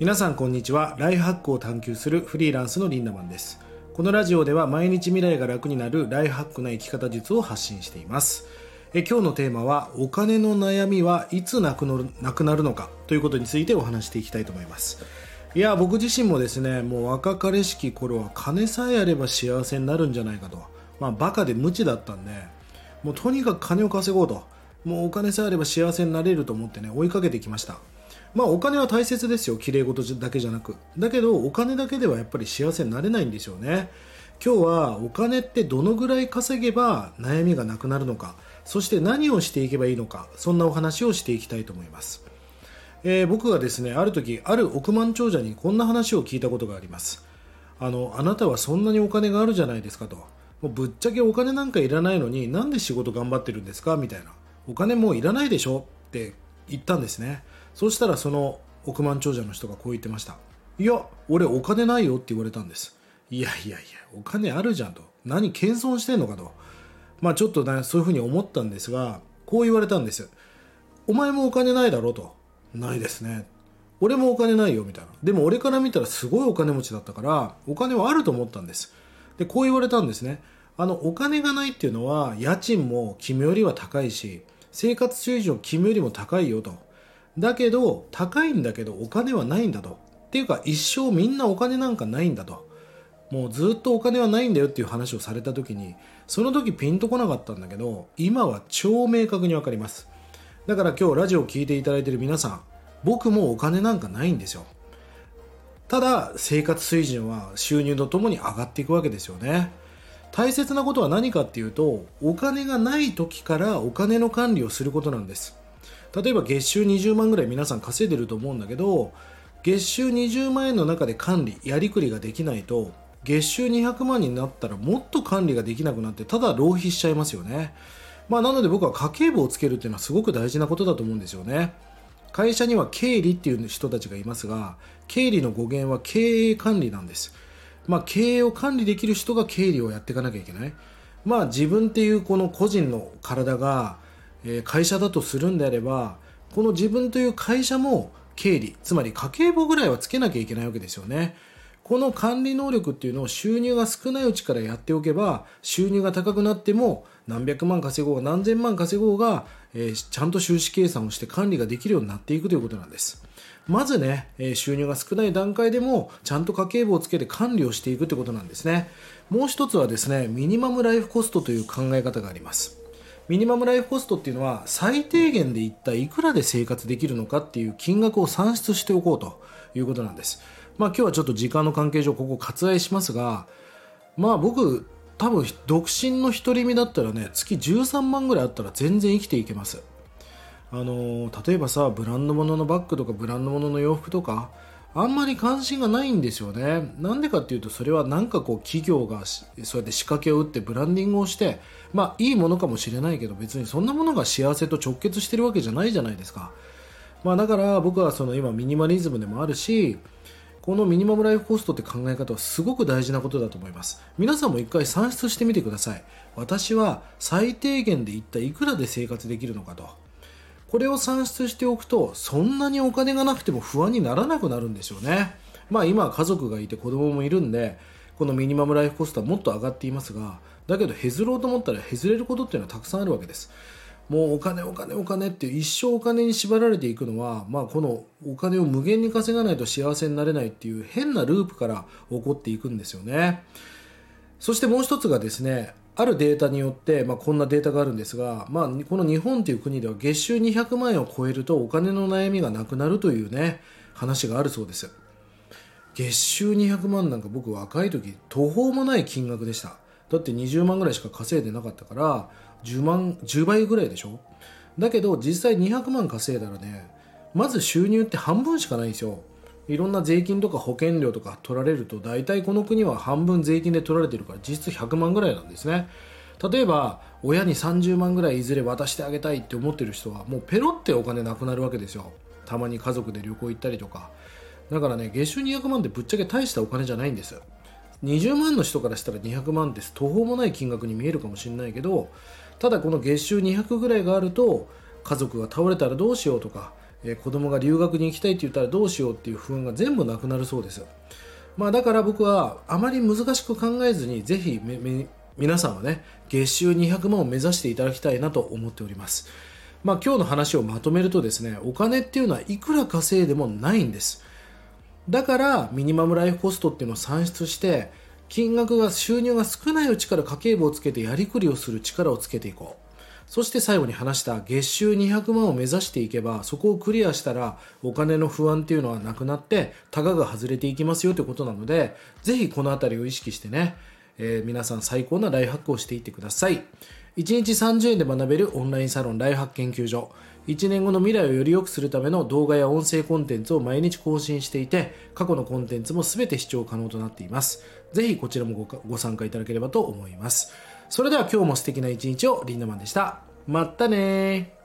皆さんこんにちは。ライフハックを探求するフリーランスのリンダマンです。このラジオでは毎日未来が楽になるライフハックな生き方術を発信しています。え今日のテーマはお金の悩みはいつなくなるなくなるのかということについてお話していきたいと思います。いや僕自身もですねもう若かりしき頃は金さえあれば幸せになるんじゃないかと。まあバカで無知だったんでもうとにかく金を稼ごうと。もうお金さえあれば幸せになれると思ってね追いかけてきました。まあお金は大切ですよ。綺麗事だけじゃなく。だけどお金だけではやっぱり幸せになれないんですよね。今日はお金ってどのぐらい稼げば悩みがなくなるのか。そして何をしていけばいいのか。そんなお話をしていきたいと思います、えー、僕がですねある時ある億万長者にこんな話を聞いたことがあります。あのあなたはそんなにお金があるじゃないですかと。もうぶっちゃけお金なんかいらないのになんで仕事頑張ってるんですか？みたいな。お金もういらないでしょ？って言ったんですね。そしたらその億万長者の人がこう言ってました。いや俺お金ないよって言われたんです。いやいやいやお金あるじゃんと。何謙遜してんのかと。まあちょっとねそういうふうに思ったんですがこう言われたんです。お前もお金ないだろと。ないですね。俺もお金ないよみたいな。でも俺から見たらすごいお金持ちだったからお金はあると思ったんです。でこう言われたんですね。あのお金がないっていうのは家賃も君よりは高いし生活水準君よりも高いよと。だけど高いんだけどお金はないんだと。っていうか一生みんなお金なんかないんだと。もうずっとお金はないんだよっていう話をされた時にその時ピンとこなかったんだけど今は超明確に分かります。だから今日ラジオを聴いていただいている皆さん僕もお金なんかないんですよ。ただ生活水準は収入とともに上がっていくわけですよね。大切なことは何かっていうとお金がない時からお金の管理をすることなんです。例えば月収20万ぐらい皆さん稼いでると思うんだけど月収20万円の中で管理やりくりができないと月収200万になったらもっと管理ができなくなってただ浪費しちゃいますよね。まあなので僕は家計簿をつけるっていうのはすごく大事なことだと思うんですよね。会社には経理っていう人たちがいますが経理の語源は経営管理なんです。まあ経営を管理できる人が経理をやっていかなきゃいけない。まあ自分っていうこの個人の体がえ会社だとするんであればこの自分という会社も経理つまり家計簿ぐらいはつけなきゃいけないわけですよね。この管理能力っていうのを収入が少ないうちからやっておけば収入が高くなっても何百万稼ごうが何千万稼ごうが、えー、ちゃんと収支計算をして管理ができるようになっていくということなんです。まずね、えー、収入が少ない段階でもちゃんと家計簿をつけて管理をしていくということなんですね。もう一つはですねミニマムライフコストという考え方があります。ミニマムライフコストっていうのは最低限で一体いくらで生活できるのかっていう金額を算出しておこうということなんです。まあ今日はちょっと時間の関係上ここ割愛しますが、まあ僕多分独身の独り身だったらね月13万ぐらいあったら全然生きていけます。あの例えばさブランド物のバッグとかブランド物の洋服とかあんまり関心がないんですよね。なんでかっていうと、それはなんかこう企業がそうやって仕掛けを打ってブランディングをして、まあいいものかもしれないけど別にそんなものが幸せと直結してるわけじゃないじゃないですか。まあだから僕はその今ミニマリズムでもあるし、このミニマムライフコストって考え方はすごく大事なことだと思います。皆さんも一回算出してみてください。私は最低限で一体いくらで生活できるのかと。これを算出しておくとそんなにお金がなくても不安にならなくなるんですよね。まあ今は家族がいて子供もいるんでこのミニマムライフコストはもっと上がっていますがだけど削ろうと思ったら削れることっていうのはたくさんあるわけです。もうお金お金お金って一生お金に縛られていくのは、まあ、このお金を無限に稼がないと幸せになれないっていう変なループから起こっていくんですよね。そしてもう一つがですねあるデータによって、まあ、こんなデータがあるんですが、まあ、この日本という国では月収200万円を超えるとお金の悩みがなくなるというね話があるそうです。月収200万なんか僕若い時途方もない金額でした。だって20万ぐらいしか稼いでなかったから10万10倍ぐらいでしょ？だけど実際200万稼いだらねまず収入って半分しかないんですよ。いろんな税金とか保険料とか取られると大体この国は半分税金で取られてるから実質100万ぐらいなんですね。例えば親に30万ぐらいいずれ渡してあげたいって思ってる人はもうペロってお金なくなるわけですよ。たまに家族で旅行行ったりとか。だからね月収200万ってぶっちゃけ大したお金じゃないんです。20万の人からしたら200万って途方もない金額に見えるかもしれないけどただこの月収200ぐらいがあると家族が倒れたらどうしようとかえー、子供が留学に行きたいって言ったらどうしようっていう不安が全部なくなるそうです。まあだから僕はあまり難しく考えずにぜひ皆さんはね月収200万を目指していただきたいなと思っております。まあ今日の話をまとめるとですねお金っていうのはいくら稼いでもないんです。だからミニマムライフコストっていうのを算出して金額が収入が少ないうちから家計簿をつけてやりくりをする力をつけていこう。そして最後に話した月収200万を目指していけばそこをクリアしたらお金の不安っていうのはなくなってタガが外れていきますよということなのでぜひこの辺りを意識してね、えー、皆さん最高なライフハックをしていってください。1日30円で学べるオンラインサロンライフハック研究所。1年後の未来をより良くするための動画や音声コンテンツを毎日更新していて過去のコンテンツも全て視聴可能となっています。ぜひこちらもご参加いただければと思います。それでは今日も素敵な一日をリンドマンでした。まったね